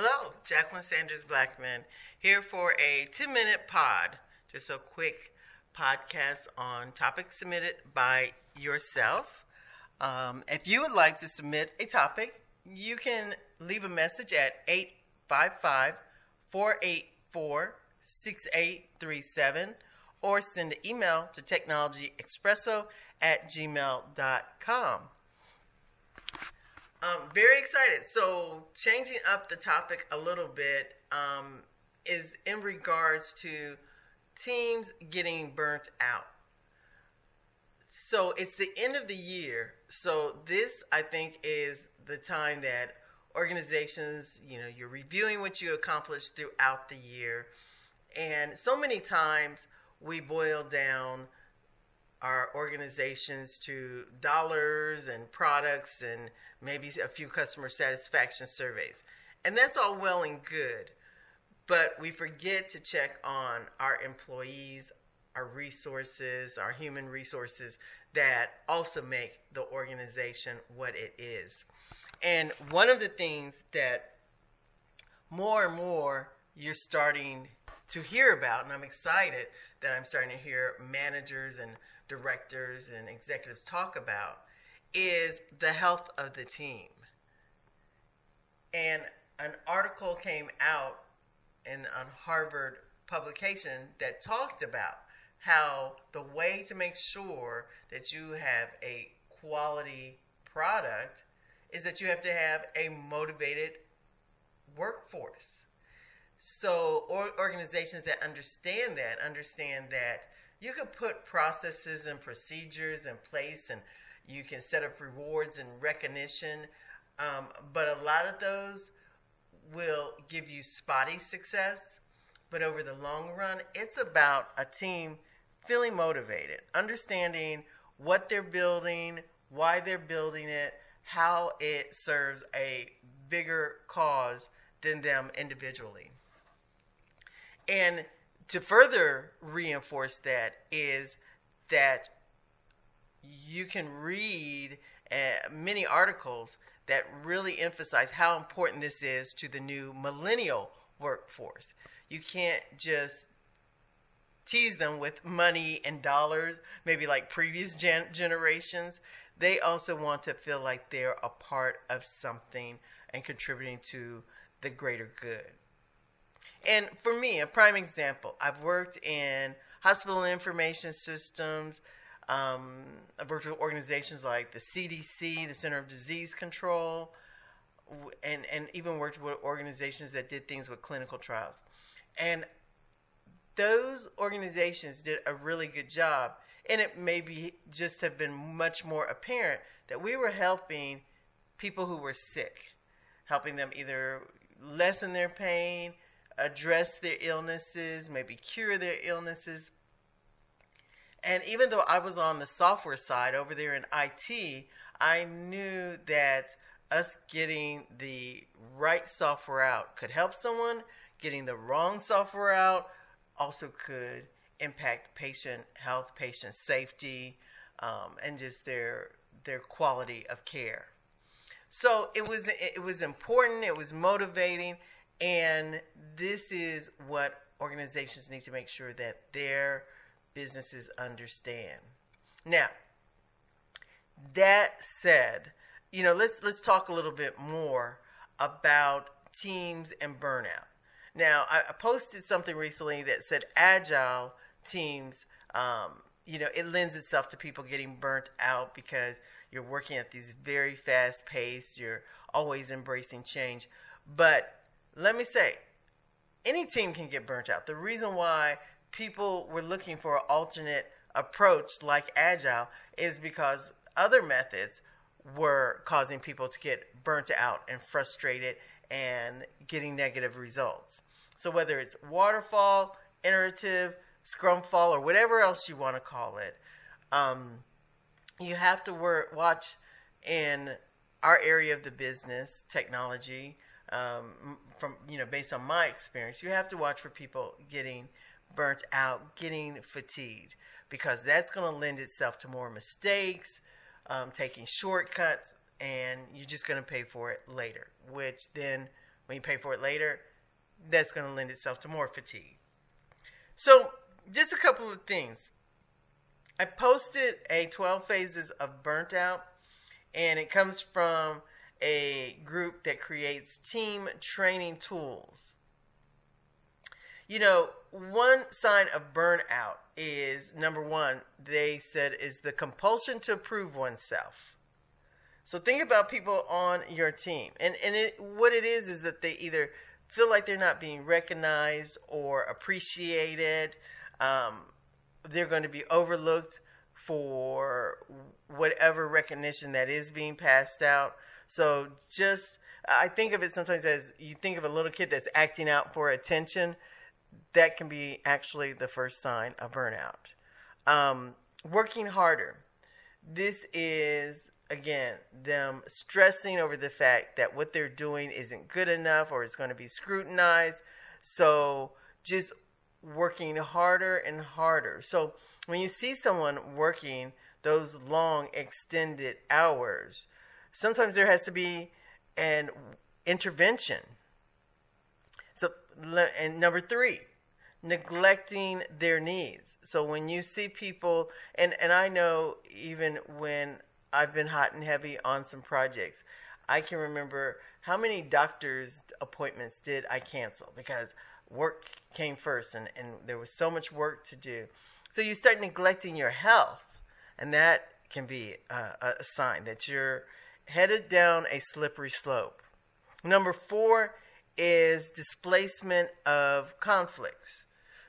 Hello, Jacqueline Sanders Blackman here for a 10 minute pod, just a quick podcast on topics submitted by yourself. Um, if you would like to submit a topic, you can leave a message at 855 484 6837 or send an email to technologyexpresso at gmail.com. Um, very excited. So, changing up the topic a little bit um, is in regards to teams getting burnt out. So, it's the end of the year. So, this I think is the time that organizations, you know, you're reviewing what you accomplished throughout the year. And so many times we boil down our organizations to dollars and products and maybe a few customer satisfaction surveys. And that's all well and good. But we forget to check on our employees, our resources, our human resources that also make the organization what it is. And one of the things that more and more you're starting to hear about, and I'm excited that I'm starting to hear managers and directors and executives talk about, is the health of the team. And an article came out in a Harvard publication that talked about how the way to make sure that you have a quality product is that you have to have a motivated workforce. So, or organizations that understand that understand that you can put processes and procedures in place and you can set up rewards and recognition, um, but a lot of those will give you spotty success. But over the long run, it's about a team feeling motivated, understanding what they're building, why they're building it, how it serves a bigger cause than them individually. And to further reinforce that is that you can read uh, many articles that really emphasize how important this is to the new millennial workforce. You can't just tease them with money and dollars, maybe like previous gen- generations. They also want to feel like they're a part of something and contributing to the greater good. And for me, a prime example, I've worked in hospital information systems. Um, I've worked with organizations like the CDC, the Center of Disease Control, and, and even worked with organizations that did things with clinical trials. And those organizations did a really good job. And it maybe just have been much more apparent that we were helping people who were sick, helping them either lessen their pain, address their illnesses, maybe cure their illnesses. And even though I was on the software side over there in IT, I knew that us getting the right software out could help someone, getting the wrong software out also could impact patient health, patient safety, um, and just their their quality of care. So it was it was important. It was motivating, and this is what organizations need to make sure that their businesses understand. Now, that said, you know, let's let's talk a little bit more about teams and burnout. Now, I, posted something recently that said agile teams, um, you know, it lends itself to people getting burnt out because you're working at these very fast pace, you're always embracing change. But let me say, any team can get burnt out. The reason why people were looking for an alternate approach like agile is because other methods were causing people to get burnt out and frustrated and getting negative results. So whether it's waterfall, iterative, scrumfall, or whatever else you want to call it, um, you have to watch in our area of the business, technology, um, from you know based on my experience, you have to watch for people getting burnt out, getting fatigued, because that's going to lend itself to more mistakes, um, taking shortcuts, and you're just going to pay for it later, which then when you pay for it later, that's going to lend itself to more fatigue. So, just a couple of things. I posted a 12 phases of burnt out, and it comes from a group that creates team training tools. You know, one sign of burnout is number one, they said, is the compulsion to prove oneself. So think about people on your team. And, and it, what it is is that they either feel like they're not being recognized or appreciated. Um, they're going to be overlooked for whatever recognition that is being passed out. So just, I think of it sometimes as you think of a little kid that's acting out for attention. That can be actually the first sign of burnout. Um, working harder. This is again, them stressing over the fact that what they're doing isn't good enough or it's going to be scrutinized. So just working harder and harder. So when you see someone working those long extended hours, sometimes there has to be an intervention. So, and number three, neglecting their needs. So when you see people, and, and I know even when I've been hot and heavy on some projects. I can remember how many doctor's appointments did I cancel because work came first and, and there was so much work to do. So you start neglecting your health, and that can be a, a sign that you're headed down a slippery slope. Number four is displacement of conflicts.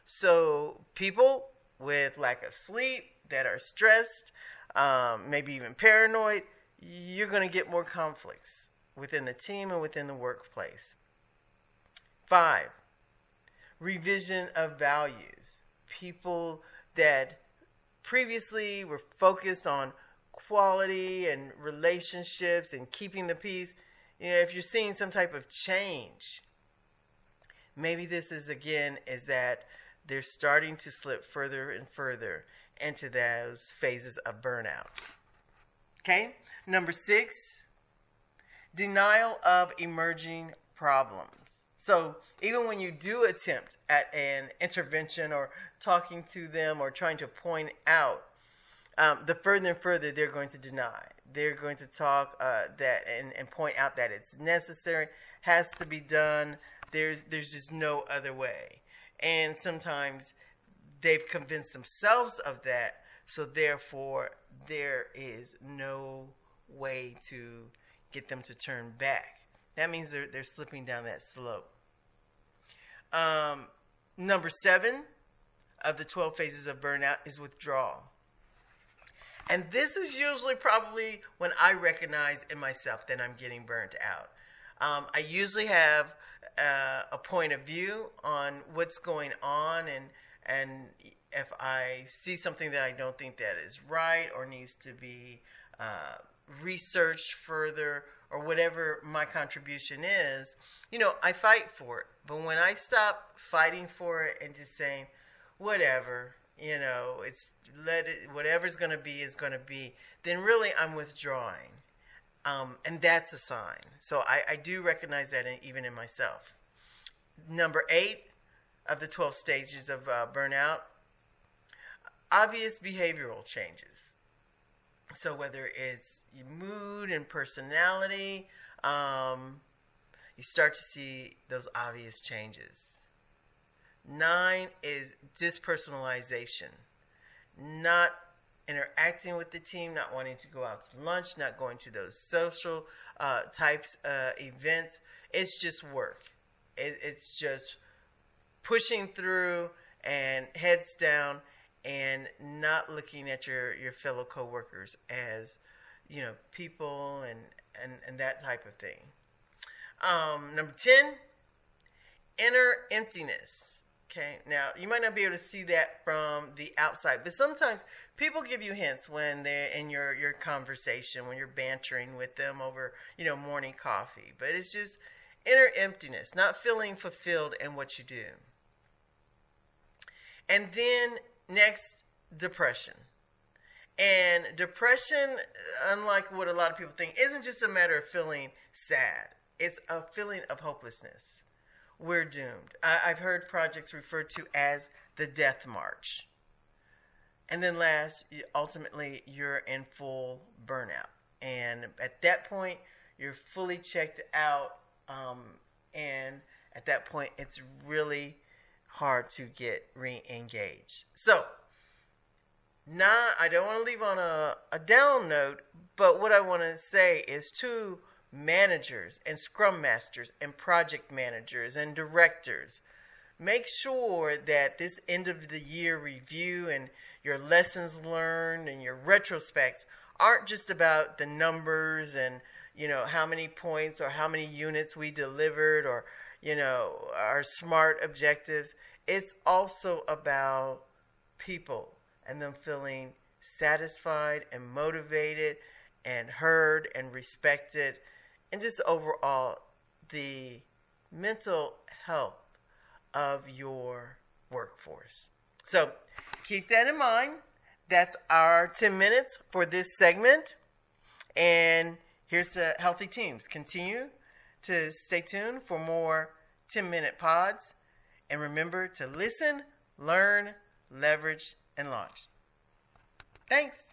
So people with lack of sleep that are stressed, um, maybe even paranoid, you're going to get more conflicts within the team and within the workplace. Five, revision of values. People that previously were focused on quality and relationships and keeping the peace, you know, if you're seeing some type of change, maybe this is again is that they're starting to slip further and further into those phases of burnout. Okay? Number six, denial of emerging problems. So even when you do attempt at an intervention or talking to them or trying to point out, um, the further and further they're going to deny. They're going to talk uh, that and, and point out that it's necessary, has to be done. There's there's just no other way. And sometimes they've convinced themselves of that, so therefore there is no way to get them to turn back. That means they're they're slipping down that slope. Um, number seven of the twelve phases of burnout is withdrawal. And this is usually probably when I recognize in myself that I'm getting burnt out. Um, I usually have uh, a point of view on what's going on and and if I see something that I don't think that is right or needs to be uh, researched further or whatever my contribution is, you know, I fight for it. But when I stop fighting for it and just saying, whatever, you know, it's let it, whatever's going to be is going to be, then really I'm withdrawing. Um, and that's a sign. So I, I do recognize that in, even in myself. Number eight, of the 12 stages of uh, burnout obvious behavioral changes. So, whether it's your mood and personality, um, you start to see those obvious changes. Nine is dispersonalization, not interacting with the team, not wanting to go out to lunch, not going to those social uh, types uh, events. It's just work. It, it's just pushing through and heads down and not looking at your, your fellow coworkers as, you know, people and, and, and that type of thing. Um, number 10, inner emptiness. Okay, now you might not be able to see that from the outside, but sometimes people give you hints when they're in your, your conversation, when you're bantering with them over, you know, morning coffee. But it's just inner emptiness, not feeling fulfilled in what you do. And then next, depression. And depression, unlike what a lot of people think, isn't just a matter of feeling sad. it's a feeling of hopelessness. We're doomed. I, I've heard projects referred to as the death march. And then last, ultimately, you're in full burnout. And at that point, you're fully checked out. Um, and at that point, it's really hard to get re engaged. So, not, I don't want to leave on a, a down note, but what I want to say is to managers and scrum masters and project managers and directors. Make sure that this end of the year review and your lessons learned and your retrospects aren't just about the numbers and you know how many points or how many units we delivered or you know our smart objectives. It's also about people and them feeling satisfied and motivated and heard and respected and just overall the mental health of your workforce. So keep that in mind. That's our 10 minutes for this segment. And here's the Healthy Teams. Continue to stay tuned for more 10 minute pods. And remember to listen, learn, leverage, and launch. Thanks.